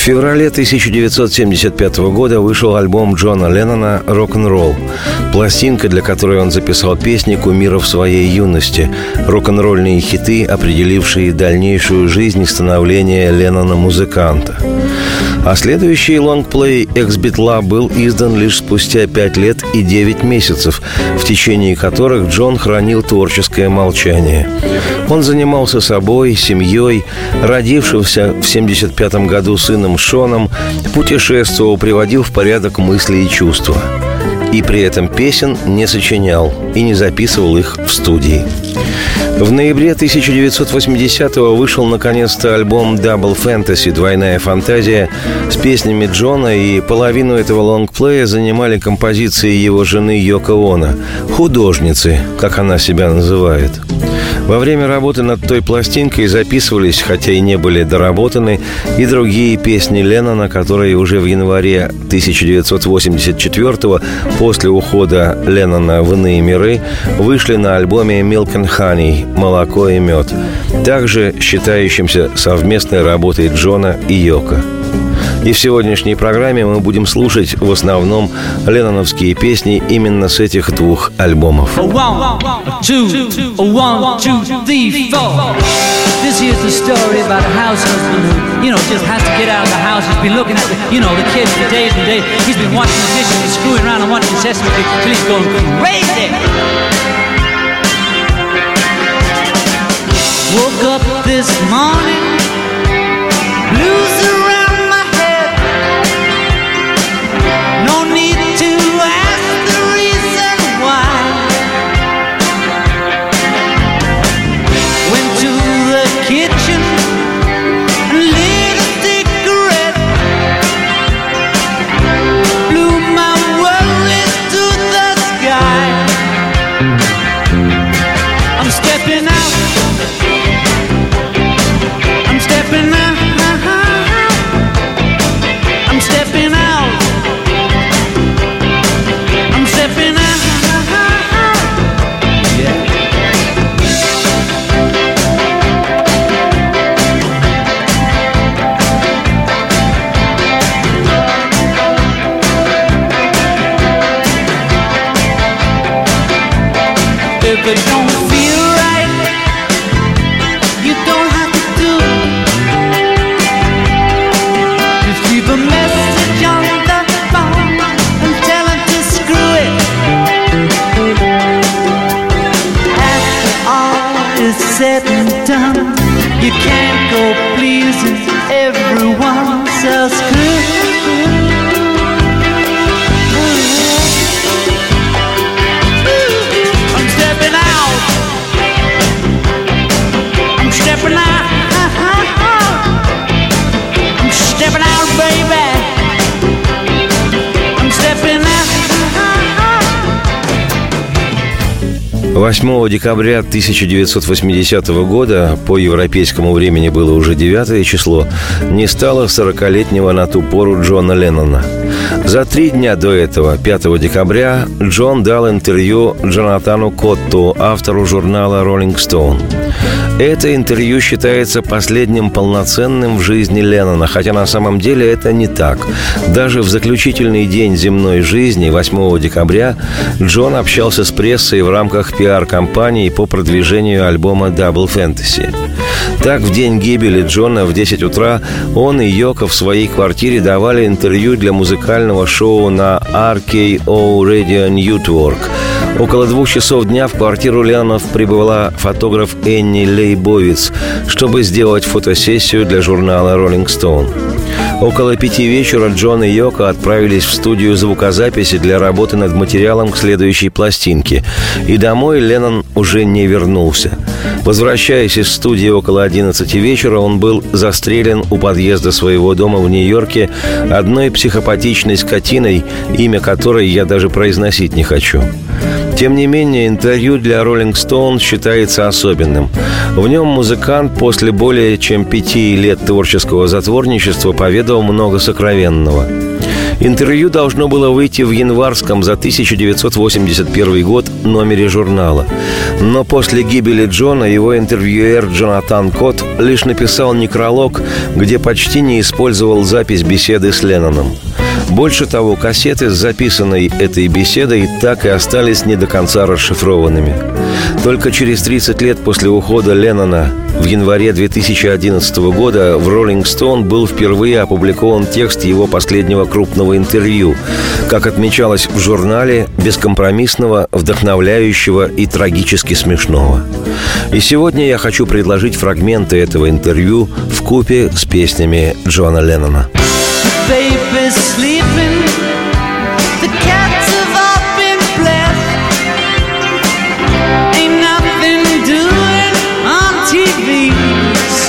В феврале 1975 года вышел альбом Джона Леннона «Рок-н-ролл». Пластинка, для которой он записал песни кумиров своей юности, рок-н-ролльные хиты, определившие дальнейшую жизнь и становление Леннона-музыканта. А следующий лонгплей «Экс-битла» был издан лишь спустя пять лет и девять месяцев, в течение которых Джон хранил творческое молчание. Он занимался собой, семьей, родившимся в 75 году сыном Шоном, путешествовал, приводил в порядок мысли и чувства. И при этом песен не сочинял и не записывал их в студии. В ноябре 1980-го вышел наконец-то альбом Double Fantasy «Двойная фантазия» с песнями Джона, и половину этого лонгплея занимали композиции его жены Йоко Оно, художницы, как она себя называет – во время работы над той пластинкой записывались, хотя и не были доработаны, и другие песни Леннона, которые уже в январе 1984 после ухода Леннона в иные миры, вышли на альбоме «Milk and Honey» «Молоко и мед», также считающимся совместной работой Джона и Йока. И в сегодняшней программе мы будем слушать в основном ленноновские песни именно с этих двух альбомов. Woke up this morning, 8 декабря 1980 года, по европейскому времени было уже 9 число, не стало 40-летнего на ту пору Джона Леннона. За три дня до этого, 5 декабря, Джон дал интервью Джонатану Котту, автору журнала «Роллинг Стоун». Это интервью считается последним полноценным в жизни Леннона, хотя на самом деле это не так. Даже в заключительный день земной жизни, 8 декабря, Джон общался с прессой в рамках пиар-компании по продвижению альбома Double Fantasy. Так, в день гибели Джона в 10 утра он и Йоко в своей квартире давали интервью для музыкального шоу на RKO Radio Network – Около двух часов дня в квартиру Леонов прибыла фотограф Энни Лейбовиц, чтобы сделать фотосессию для журнала «Роллинг Стоун». Около пяти вечера Джон и Йоко отправились в студию звукозаписи для работы над материалом к следующей пластинке. И домой Леннон уже не вернулся. Возвращаясь из студии около 11 вечера, он был застрелен у подъезда своего дома в Нью-Йорке одной психопатичной скотиной, имя которой я даже произносить не хочу. Тем не менее, интервью для Rolling Stone считается особенным. В нем музыкант после более чем пяти лет творческого затворничества поведал много сокровенного. Интервью должно было выйти в январском за 1981 год номере журнала. Но после гибели Джона его интервьюер Джонатан Кот лишь написал некролог, где почти не использовал запись беседы с Ленноном. Больше того, кассеты с записанной этой беседой так и остались не до конца расшифрованными. Только через 30 лет после ухода Леннона в январе 2011 года в «Роллинг Стоун» был впервые опубликован текст его последнего крупного интервью, как отмечалось в журнале, бескомпромиссного, вдохновляющего и трагически смешного. И сегодня я хочу предложить фрагменты этого интервью в купе с песнями Джона Леннона. baby's sleeping.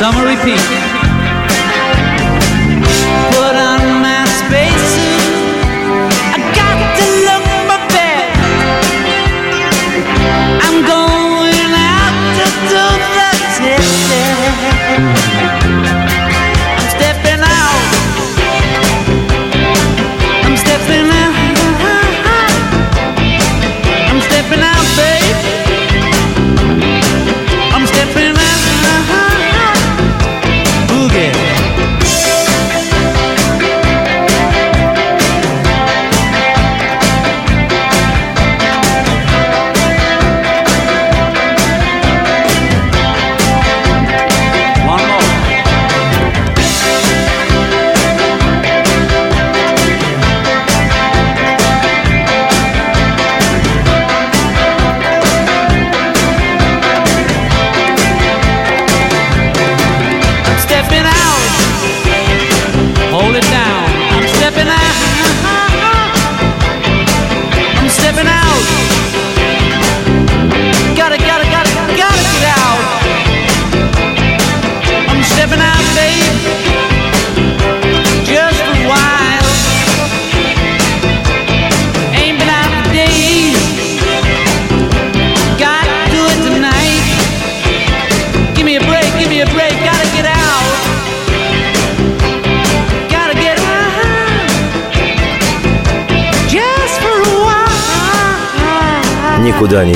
Summer repeat.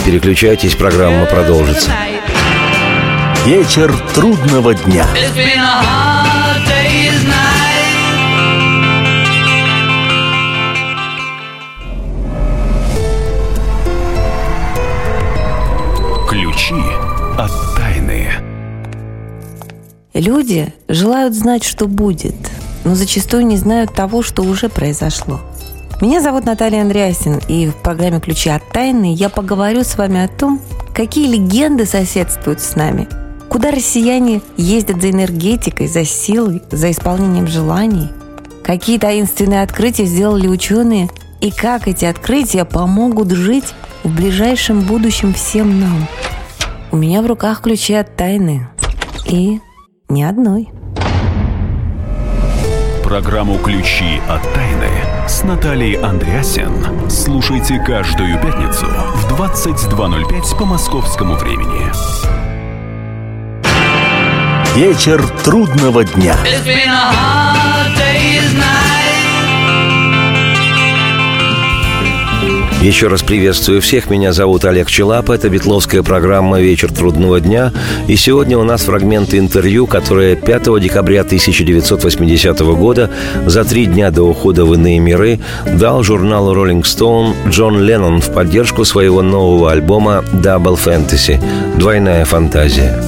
Переключайтесь, программа продолжится. Вечер трудного дня. Ключи от тайны. Люди желают знать, что будет, но зачастую не знают того, что уже произошло – меня зовут Наталья Андреасин, и в программе «Ключи от тайны» я поговорю с вами о том, какие легенды соседствуют с нами, куда россияне ездят за энергетикой, за силой, за исполнением желаний, какие таинственные открытия сделали ученые и как эти открытия помогут жить в ближайшем будущем всем нам. У меня в руках ключи от тайны. И ни одной. Программу «Ключи от тайны» с Натальей Андреасен. Слушайте каждую пятницу в 22.05 по московскому времени. Вечер трудного дня. Еще раз приветствую всех. Меня зовут Олег Челап. Это битловская программа «Вечер трудного дня». И сегодня у нас фрагменты интервью, которое 5 декабря 1980 года, за три дня до ухода в иные миры, дал журналу Rolling Stone Джон Леннон в поддержку своего нового альбома «Double Fantasy» – «Двойная фантазия».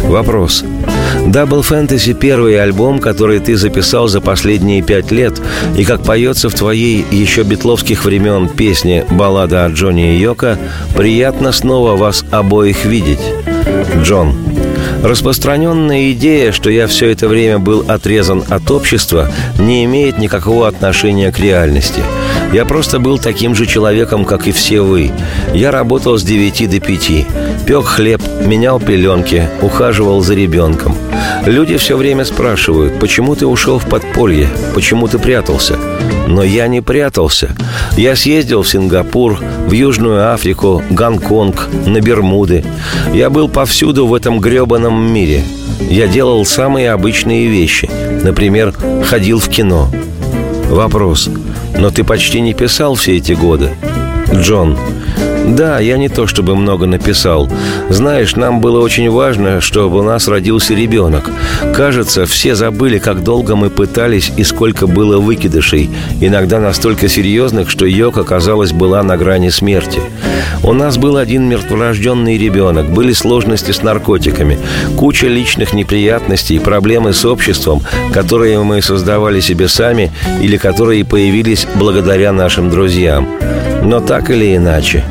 Вопрос – Double Fantasy – первый альбом, который ты записал за последние пять лет, и, как поется в твоей еще битловских времен песне «Баллада о Джонни и Йоко», приятно снова вас обоих видеть. Джон, Распространенная идея, что я все это время был отрезан от общества, не имеет никакого отношения к реальности. Я просто был таким же человеком, как и все вы. Я работал с 9 до 5, пек хлеб, менял пеленки, ухаживал за ребенком. Люди все время спрашивают, почему ты ушел в подполье, почему ты прятался. Но я не прятался. Я съездил в Сингапур, в Южную Африку, Гонконг, на Бермуды. Я был повсюду в этом гребаном мире. Я делал самые обычные вещи. Например, ходил в кино. Вопрос. Но ты почти не писал все эти годы. Джон, да, я не то чтобы много написал. Знаешь, нам было очень важно, чтобы у нас родился ребенок. Кажется, все забыли, как долго мы пытались и сколько было выкидышей. Иногда настолько серьезных, что Йока, казалось, была на грани смерти. У нас был один мертворожденный ребенок, были сложности с наркотиками, куча личных неприятностей, проблемы с обществом, которые мы создавали себе сами или которые появились благодаря нашим друзьям. Но так или иначе.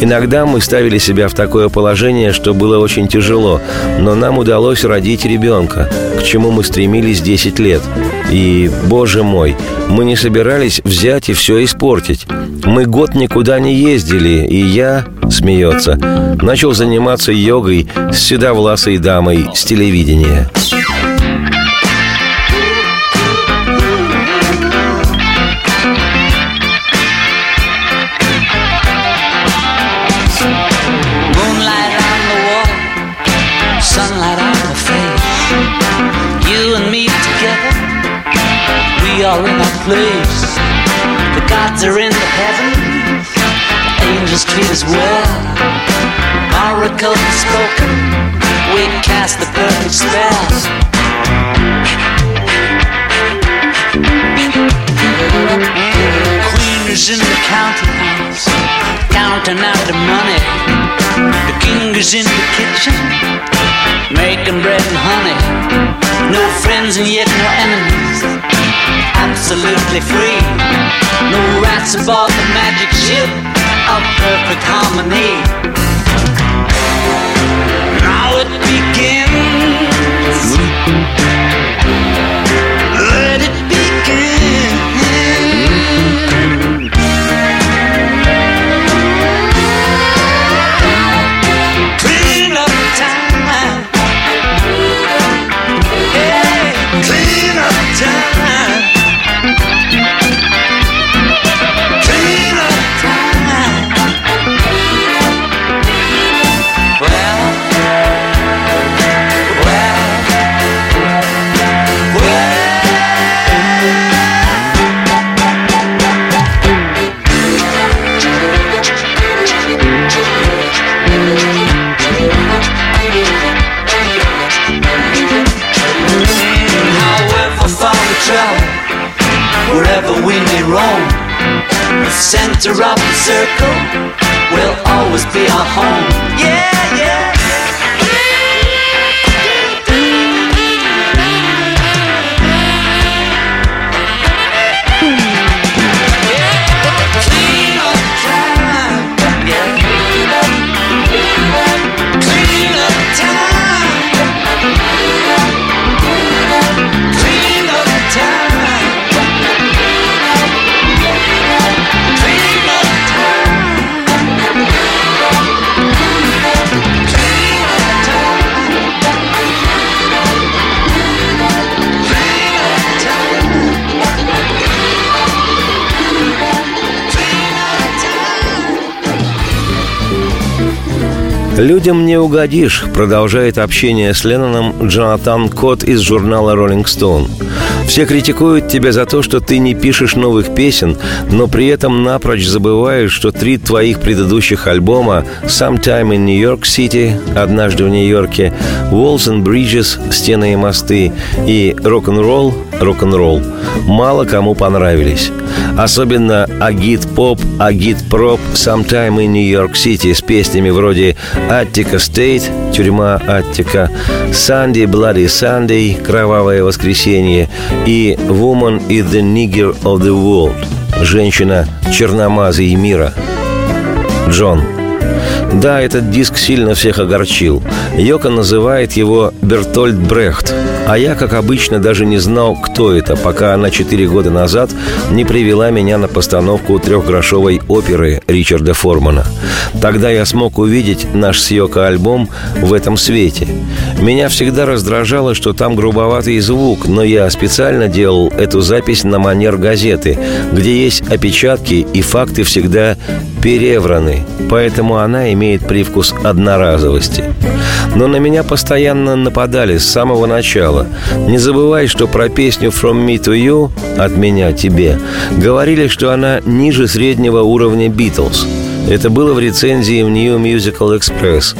Иногда мы ставили себя в такое положение, что было очень тяжело, но нам удалось родить ребенка, к чему мы стремились 10 лет. И, боже мой, мы не собирались взять и все испортить. Мы год никуда не ездили, и я, смеется, начал заниматься йогой с седовласой дамой с телевидения. Gods are in the heavens, angels treat us well. Oracles spoken, we cast the perfect spell. Queen is in the counting house, counting out the money. The king is in the kitchen, making bread and honey. No friends and yet no enemies absolutely free. No rats aboard the magic ship of perfect harmony. Now it begins. Let it center «Людям не угодишь», продолжает общение с Ленноном Джонатан Кот из журнала «Роллинг Стоун». Все критикуют тебя за то, что ты не пишешь новых песен, но при этом напрочь забываешь, что три твоих предыдущих альбома «Sometime in New York City», «Однажды в Нью-Йорке», «Walls and Bridges», «Стены и мосты» и «Рок-н-ролл», «Рок-н-ролл» мало кому понравились. Особенно агит-поп, агит-проп «Sometime in New York City» с песнями вроде «Attica State», «Тюрьма Аттика», «Sunday Bloody Sunday», «Кровавое воскресенье» и «Woman is the nigger of the world» – «Женщина черномазый мира». Джон, Да, этот диск сильно всех огорчил. Йока называет его Бертольд Брехт, а я, как обычно, даже не знал, кто это, пока она четыре года назад не привела меня на постановку трехгрошовой оперы Ричарда Формана. Тогда я смог увидеть наш с Йоко альбом в этом свете. Меня всегда раздражало, что там грубоватый звук, но я специально делал эту запись на манер газеты, где есть опечатки и факты всегда перевраны, поэтому она имеет привкус одноразовости. Но на меня постоянно нападали с самого начала. Не забывай, что про песню «From me to you» «От меня тебе» говорили, что она ниже среднего уровня «Битлз». Это было в рецензии в New Musical Express.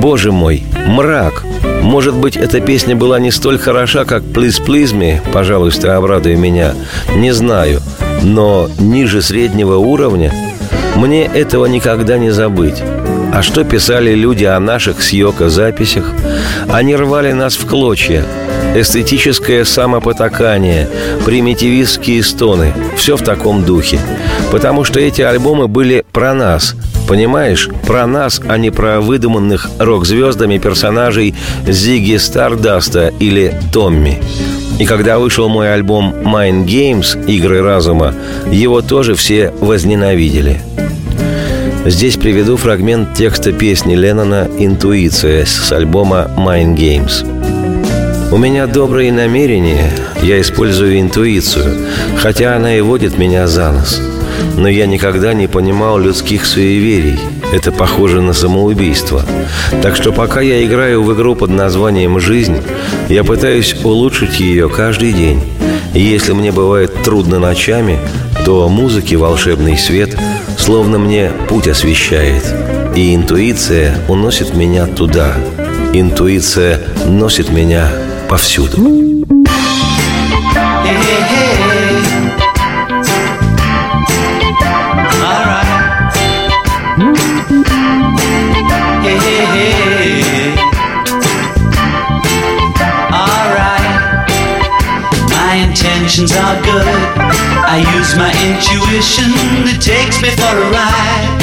Боже мой, мрак! Может быть, эта песня была не столь хороша, как «Please, please me», пожалуйста, обрадуй меня. Не знаю. Но ниже среднего уровня мне этого никогда не забыть. А что писали люди о наших с Йоко записях? Они рвали нас в клочья. Эстетическое самопотакание, примитивистские стоны – все в таком духе. Потому что эти альбомы были про нас, Понимаешь, про нас, а не про выдуманных рок-звездами персонажей Зиги Стардаста или Томми. И когда вышел мой альбом Mind Games «Игры разума», его тоже все возненавидели. Здесь приведу фрагмент текста песни Леннона «Интуиция» с альбома Mind Games. У меня добрые намерения, я использую интуицию, хотя она и водит меня за нос. Но я никогда не понимал людских суеверий. Это похоже на самоубийство. Так что пока я играю в игру под названием «Жизнь», я пытаюсь улучшить ее каждый день. И если мне бывает трудно ночами, то музыки волшебный свет словно мне путь освещает. И интуиция уносит меня туда. Интуиция носит меня повсюду. I use my intuition, it takes me for a ride.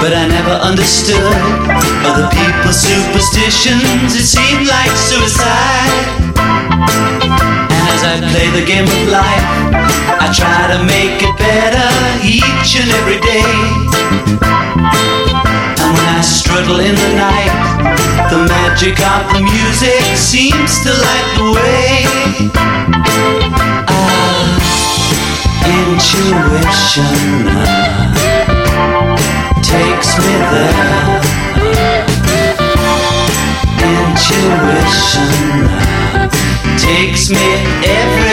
But I never understood other people's superstitions, it seemed like suicide. And as I play the game of life, I try to make it better each and every day. Struggle in the night, the magic of the music seems to light the way. Ah, intuition ah, takes me there. Intuition ah, takes me everywhere.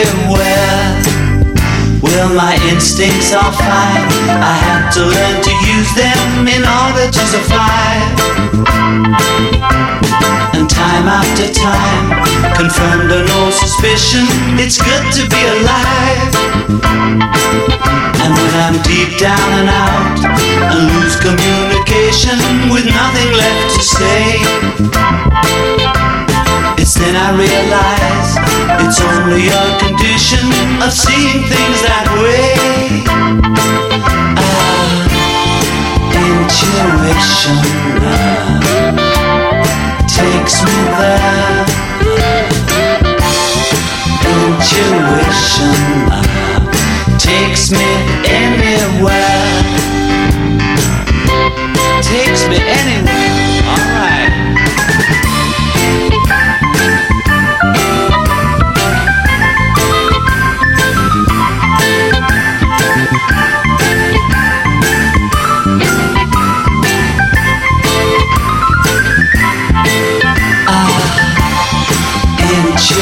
Well, my instincts are fine. I have to learn to use them in order to survive. And time after time, confirmed or no suspicion, it's good to be alive. And when I'm deep down and out and lose communication with nothing left to say, then I realize it's only a condition of seeing things that way. Ah, intuition ah, takes me there. Intuition ah, takes me anywhere. Takes me anywhere.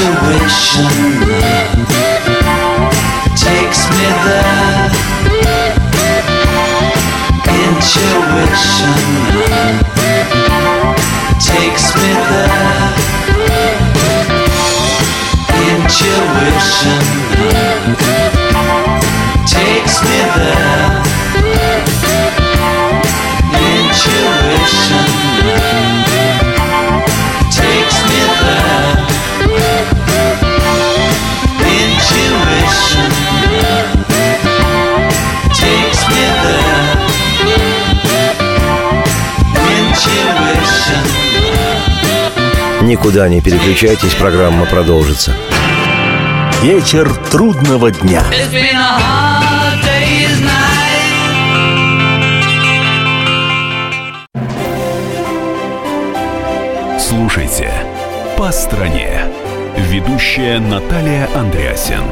Intuition takes me there. Intuition Никуда не переключайтесь, программа продолжится. Вечер трудного дня. Слушайте «По стране». Ведущая Наталья Андреасин.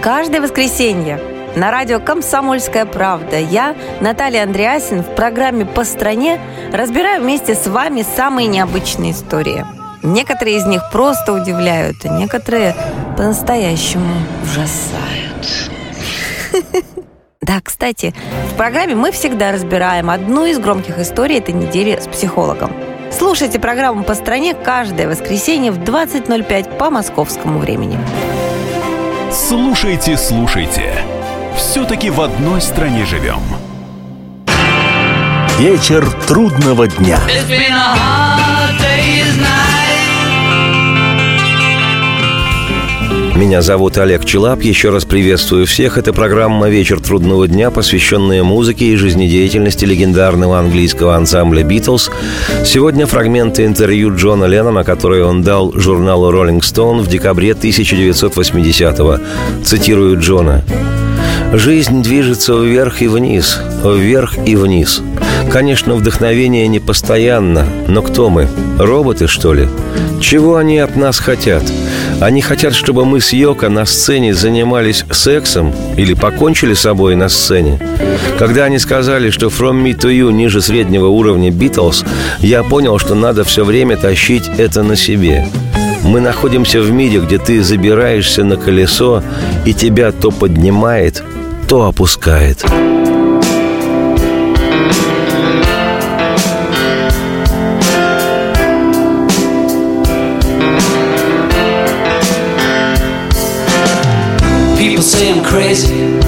Каждое воскресенье на радио «Комсомольская правда» я, Наталья Андреасин, в программе «По стране» разбираю вместе с вами самые необычные истории. Некоторые из них просто удивляют, а некоторые по-настоящему ужасают. Да, кстати, в программе мы всегда разбираем одну из громких историй этой недели с психологом. Слушайте программу «По стране» каждое воскресенье в 20.05 по московскому времени. Слушайте, слушайте. Все-таки в одной стране живем. Вечер трудного дня. It's been a hard day's night. Меня зовут Олег Челап. Еще раз приветствую всех. Это программа «Вечер трудного дня», посвященная музыке и жизнедеятельности легендарного английского ансамбля «Битлз». Сегодня фрагменты интервью Джона Леннона, которые он дал журналу «Роллинг Стоун» в декабре 1980-го. Цитирую Джона. Жизнь движется вверх и вниз, вверх и вниз. Конечно, вдохновение не постоянно, но кто мы? Роботы, что ли? Чего они от нас хотят? Они хотят, чтобы мы с Йоко на сцене занимались сексом или покончили с собой на сцене. Когда они сказали, что «From Me to You» ниже среднего уровня «Битлз», я понял, что надо все время тащить это на себе. Мы находимся в мире, где ты забираешься на колесо, и тебя то поднимает, то опускает. People say I'm crazy.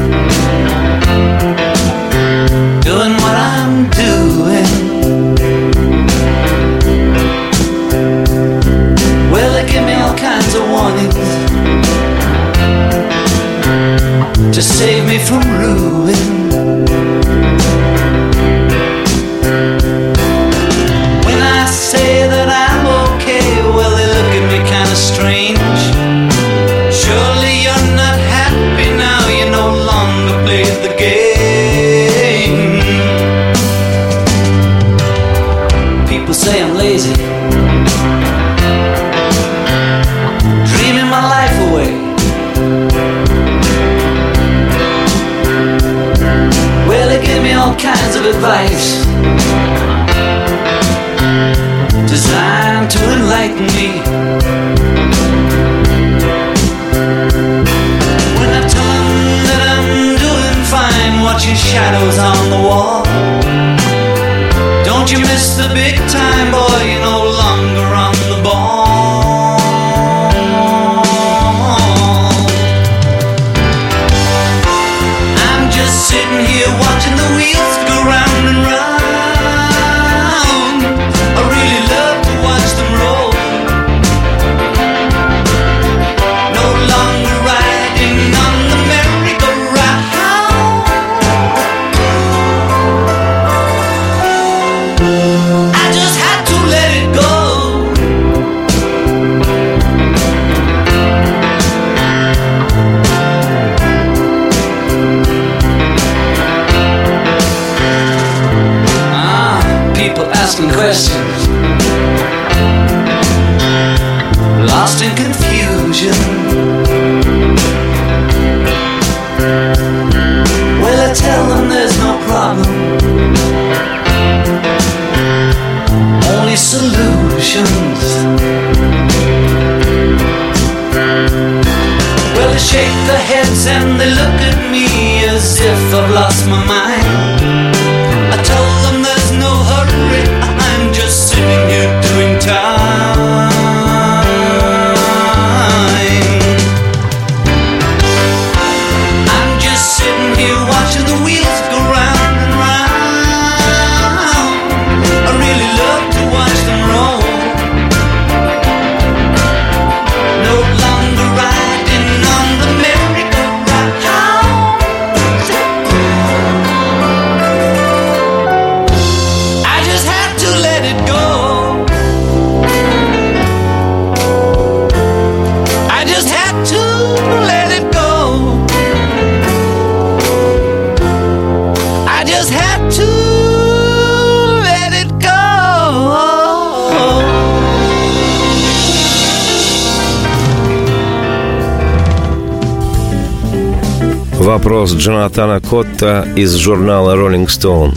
Вопрос Джонатана Котта из журнала Rolling Stone.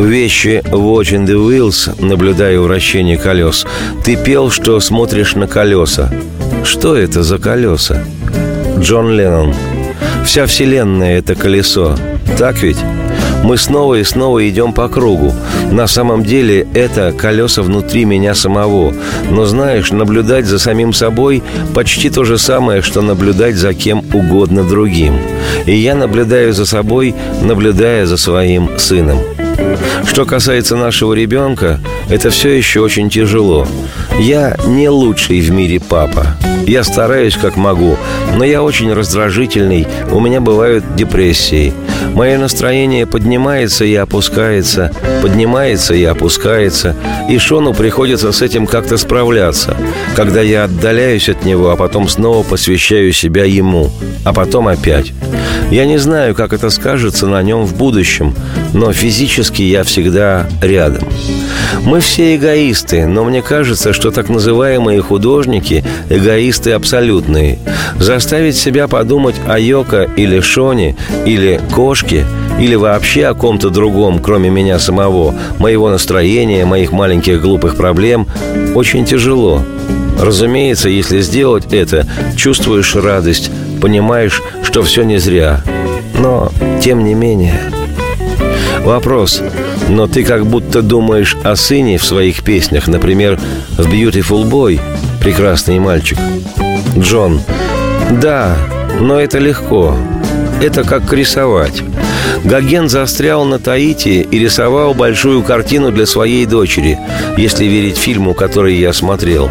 Вещи «Watching the Wheels», наблюдая вращение колес, ты пел, что смотришь на колеса. Что это за колеса? Джон Леннон. Вся вселенная — это колесо. Так ведь? Мы снова и снова идем по кругу. На самом деле это колеса внутри меня самого. Но знаешь, наблюдать за самим собой почти то же самое, что наблюдать за кем угодно другим. И я наблюдаю за собой, наблюдая за своим сыном. Что касается нашего ребенка, это все еще очень тяжело. Я не лучший в мире папа. Я стараюсь как могу, но я очень раздражительный, у меня бывают депрессии. Мое настроение поднимается и опускается, поднимается и опускается, и Шону приходится с этим как-то справляться, когда я отдаляюсь от него, а потом снова посвящаю себя ему, а потом опять. Я не знаю, как это скажется на нем в будущем, но физически я всегда рядом. Мы все эгоисты, но мне кажется, что так называемые художники – эгоисты абсолютные. Заставить себя подумать о Йоко или Шоне, или кошке, или вообще о ком-то другом, кроме меня самого, моего настроения, моих маленьких глупых проблем, очень тяжело. Разумеется, если сделать это, чувствуешь радость, понимаешь, что все не зря. Но, тем не менее... Вопрос. Но ты как будто думаешь о сыне в своих песнях, например, в «Beautiful Boy» «Прекрасный мальчик». Джон. Да, но это легко. Это как рисовать. Гоген застрял на Таити и рисовал большую картину для своей дочери, если верить фильму, который я смотрел.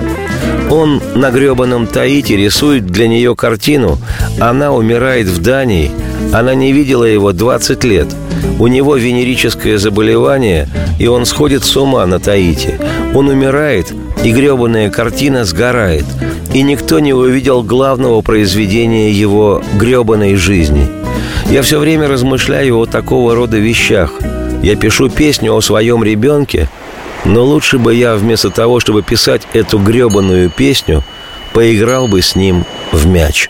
Он на гребаном Таити рисует для нее картину, она умирает в Дании, она не видела его 20 лет – у него венерическое заболевание, и он сходит с ума на Таити. Он умирает, и гребаная картина сгорает. И никто не увидел главного произведения его гребаной жизни. Я все время размышляю о такого рода вещах. Я пишу песню о своем ребенке, но лучше бы я вместо того, чтобы писать эту гребаную песню, поиграл бы с ним в мяч.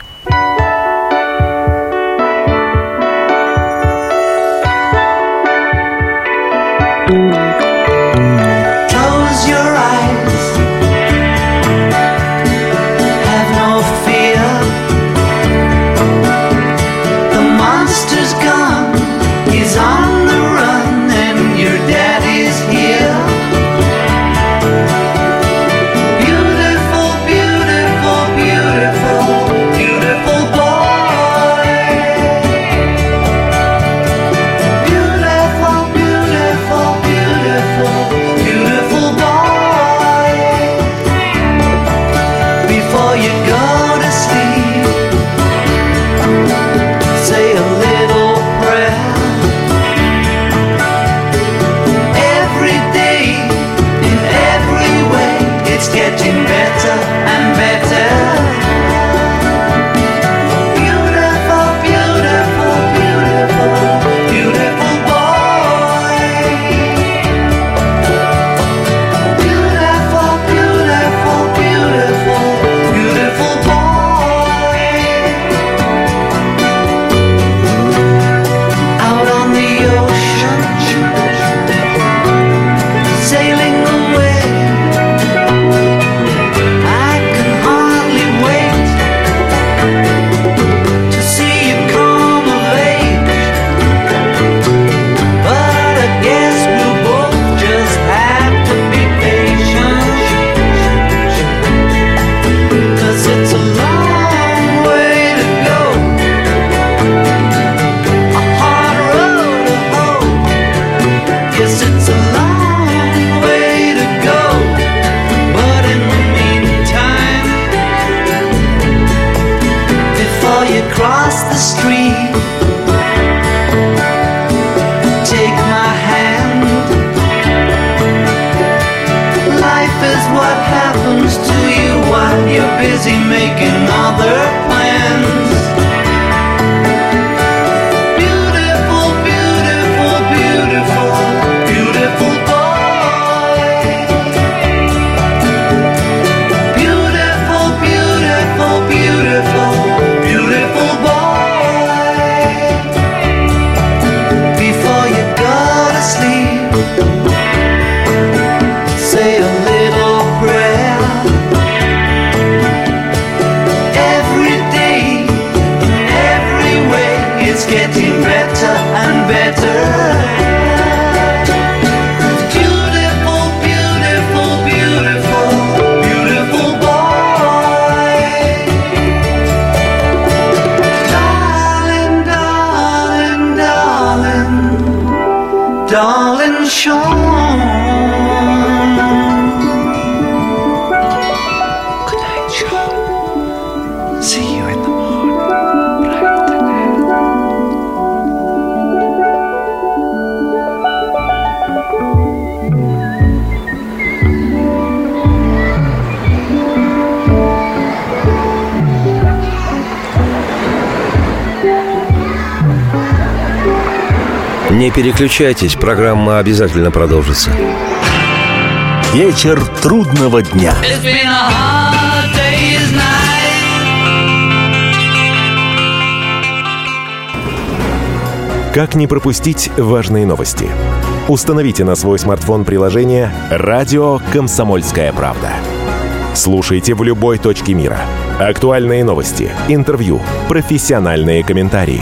Переключайтесь, программа обязательно продолжится. Вечер трудного дня. It's been a hard day's night. Как не пропустить важные новости? Установите на свой смартфон приложение «Радио Комсомольская правда». Слушайте в любой точке мира. Актуальные новости, интервью, профессиональные комментарии.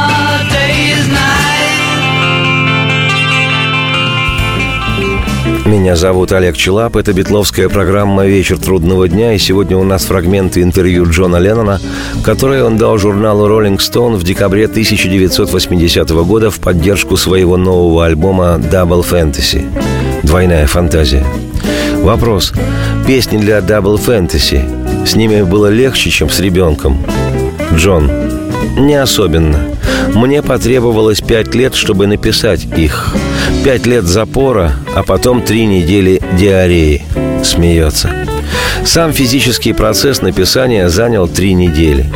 Меня зовут Олег Челап, это битловская программа «Вечер трудного дня», и сегодня у нас фрагменты интервью Джона Леннона, которое он дал журналу Rolling Stone в декабре 1980 года в поддержку своего нового альбома «Double Fantasy» – «Двойная фантазия». Вопрос. Песни для Double Fantasy. С ними было легче, чем с ребенком? Джон. Не особенно. Мне потребовалось пять лет, чтобы написать их. Пять лет запора, а потом три недели диареи. Смеется. Сам физический процесс написания занял три недели.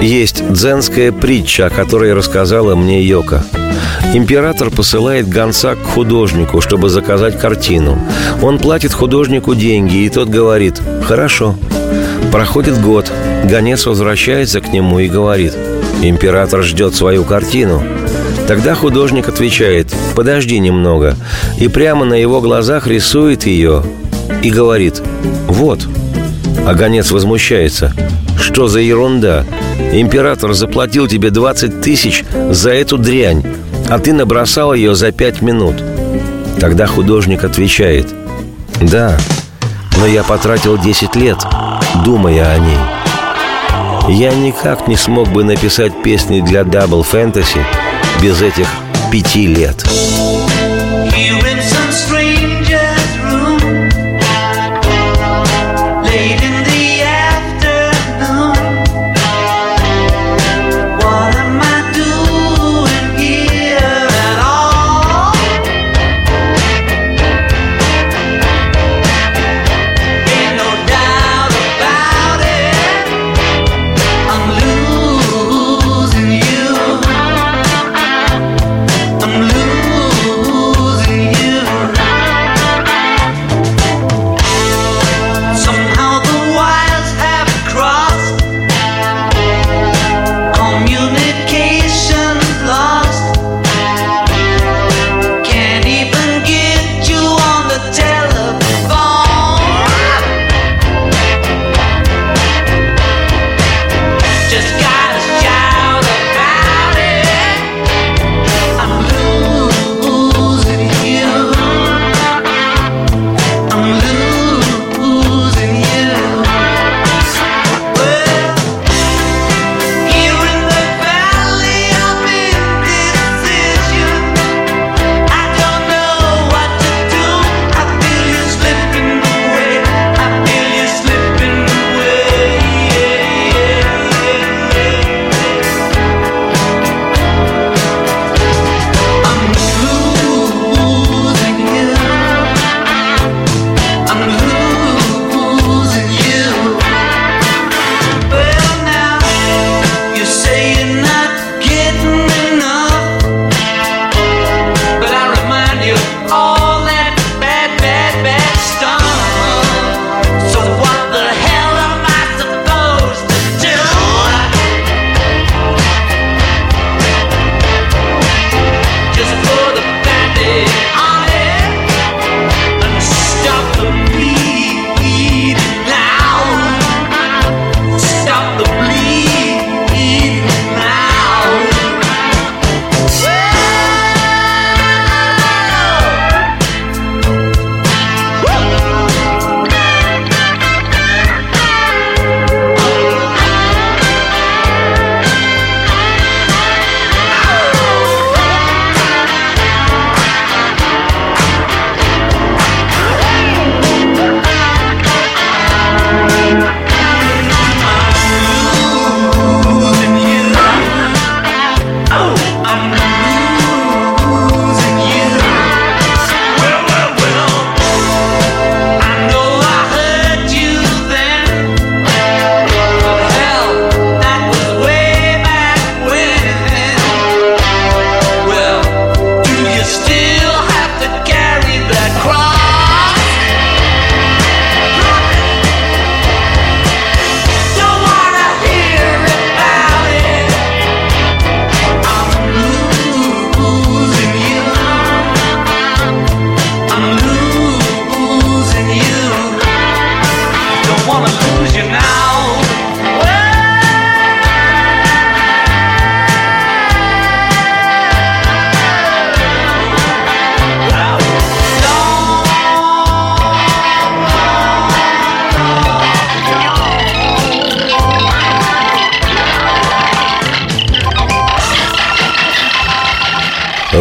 Есть дзенская притча, о которой рассказала мне Йока. Император посылает гонца к художнику, чтобы заказать картину. Он платит художнику деньги, и тот говорит «Хорошо». Проходит год, гонец возвращается к нему и говорит «Император ждет свою картину». Тогда художник отвечает «Подожди немного» и прямо на его глазах рисует ее и говорит «Вот». А гонец возмущается «Что за ерунда? Император заплатил тебе 20 тысяч за эту дрянь, а ты набросал ее за пять минут». Тогда художник отвечает «Да, но я потратил 10 лет, думая о ней». Я никак не смог бы написать песни для Double Fantasy без этих пяти лет.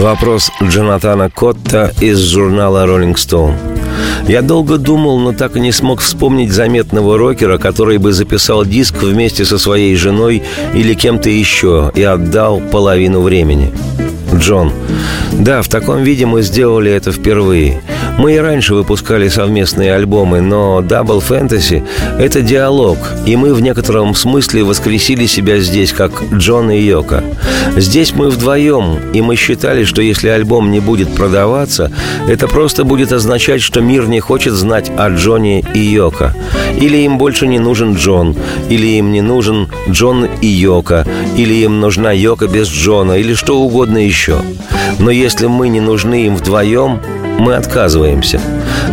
Вопрос Джонатана Котта из журнала Rolling Stone. Я долго думал, но так и не смог вспомнить заметного рокера, который бы записал диск вместе со своей женой или кем-то еще и отдал половину времени. Джон. Да, в таком виде мы сделали это впервые. Мы и раньше выпускали совместные альбомы, но Double Fantasy — это диалог, и мы в некотором смысле воскресили себя здесь, как Джон и Йока. Здесь мы вдвоем, и мы считали, что если альбом не будет продаваться, это просто будет означать, что мир не хочет знать о Джоне и Йока. Или им больше не нужен Джон, или им не нужен Джон и Йока, или им нужна Йока без Джона, или что угодно еще. Но если мы не нужны им вдвоем, мы отказываемся.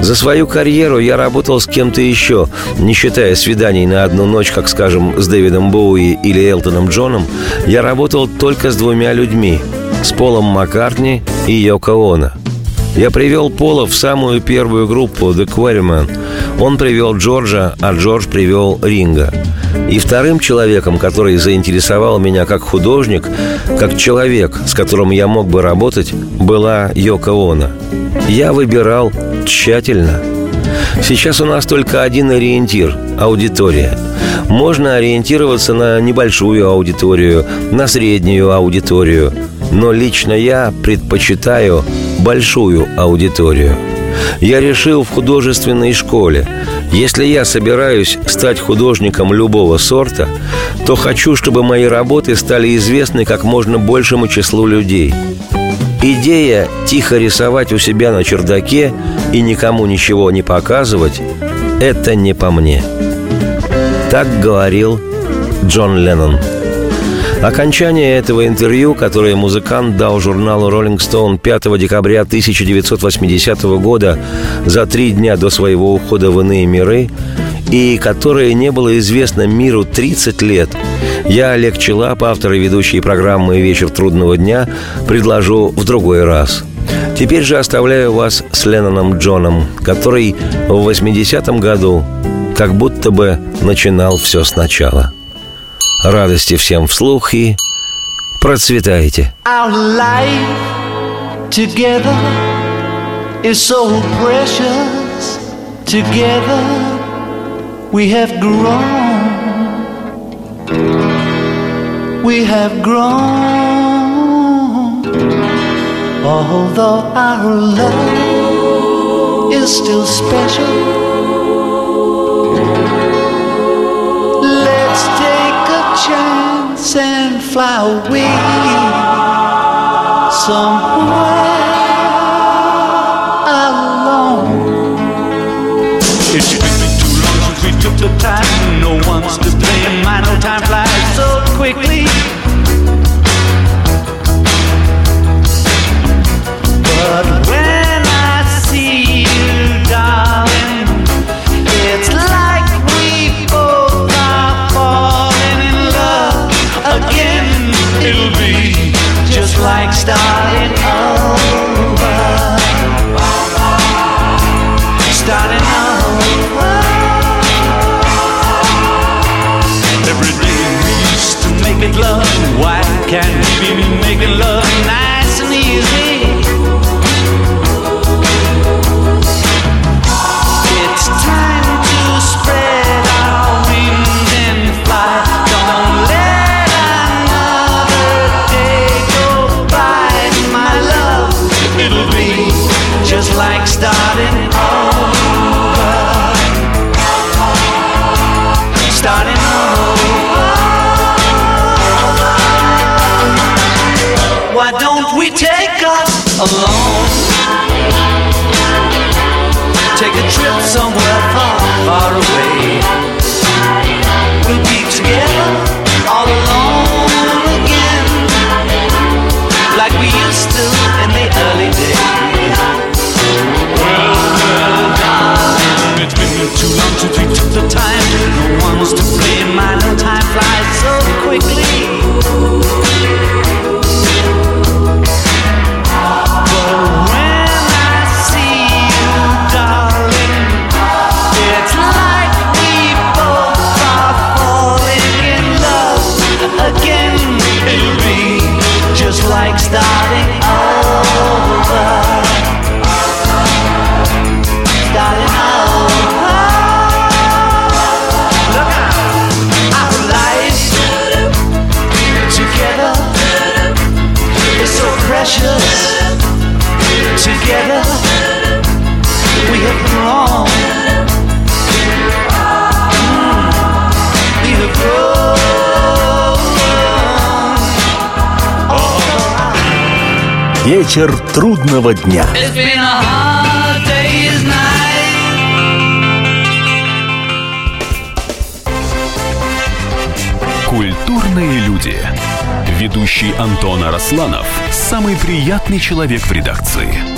За свою карьеру я работал с кем-то еще, не считая свиданий на одну ночь, как, скажем, с Дэвидом Боуи или Элтоном Джоном, я работал только с двумя людьми – с Полом Маккартни и Йоко Оно. Я привел Пола в самую первую группу The Quarrymen. Он привел Джорджа, а Джордж привел Ринга. И вторым человеком, который заинтересовал меня как художник, как человек, с которым я мог бы работать, была Йоко Оно. Я выбирал тщательно. Сейчас у нас только один ориентир – аудитория. Можно ориентироваться на небольшую аудиторию, на среднюю аудиторию, но лично я предпочитаю большую аудиторию. Я решил в художественной школе, если я собираюсь стать художником любого сорта, то хочу, чтобы мои работы стали известны как можно большему числу людей – Идея тихо рисовать у себя на чердаке и никому ничего не показывать – это не по мне. Так говорил Джон Леннон. Окончание этого интервью, которое музыкант дал журналу Rolling Stone 5 декабря 1980 года за три дня до своего ухода в иные миры, и которое не было известно миру 30 лет, я, Олег Челап, автор и ведущий программы «Вечер трудного дня», предложу в другой раз. Теперь же оставляю вас с Ленноном Джоном, который в 80-м году как будто бы начинал все сначала. Радости всем вслух и процветайте. Our life together is so precious. Together we have grown. we have grown. Although our love is still special, And fly away somewhere can't be making love Вечер трудного дня. Культурные люди. Ведущий Антон Арасланов – самый приятный человек в редакции.